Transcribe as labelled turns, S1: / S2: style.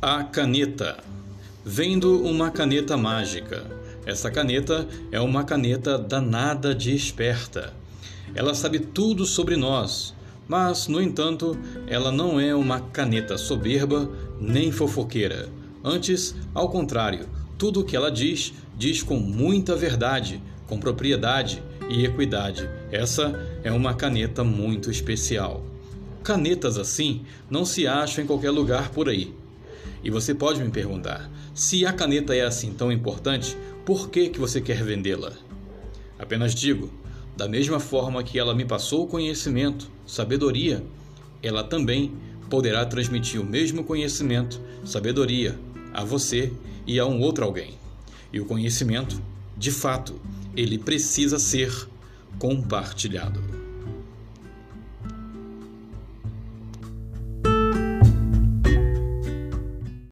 S1: A caneta. Vendo uma caneta mágica. Essa caneta é uma caneta danada de esperta. Ela sabe tudo sobre nós, mas, no entanto, ela não é uma caneta soberba nem fofoqueira. Antes, ao contrário, tudo o que ela diz, diz com muita verdade, com propriedade e equidade. Essa é uma caneta muito especial. Canetas assim não se acham em qualquer lugar por aí. E você pode me perguntar: se a caneta é assim tão importante, por que, que você quer vendê-la? Apenas digo: da mesma forma que ela me passou conhecimento, sabedoria, ela também poderá transmitir o mesmo conhecimento, sabedoria, a você e a um outro alguém. E o conhecimento, de fato, ele precisa ser compartilhado.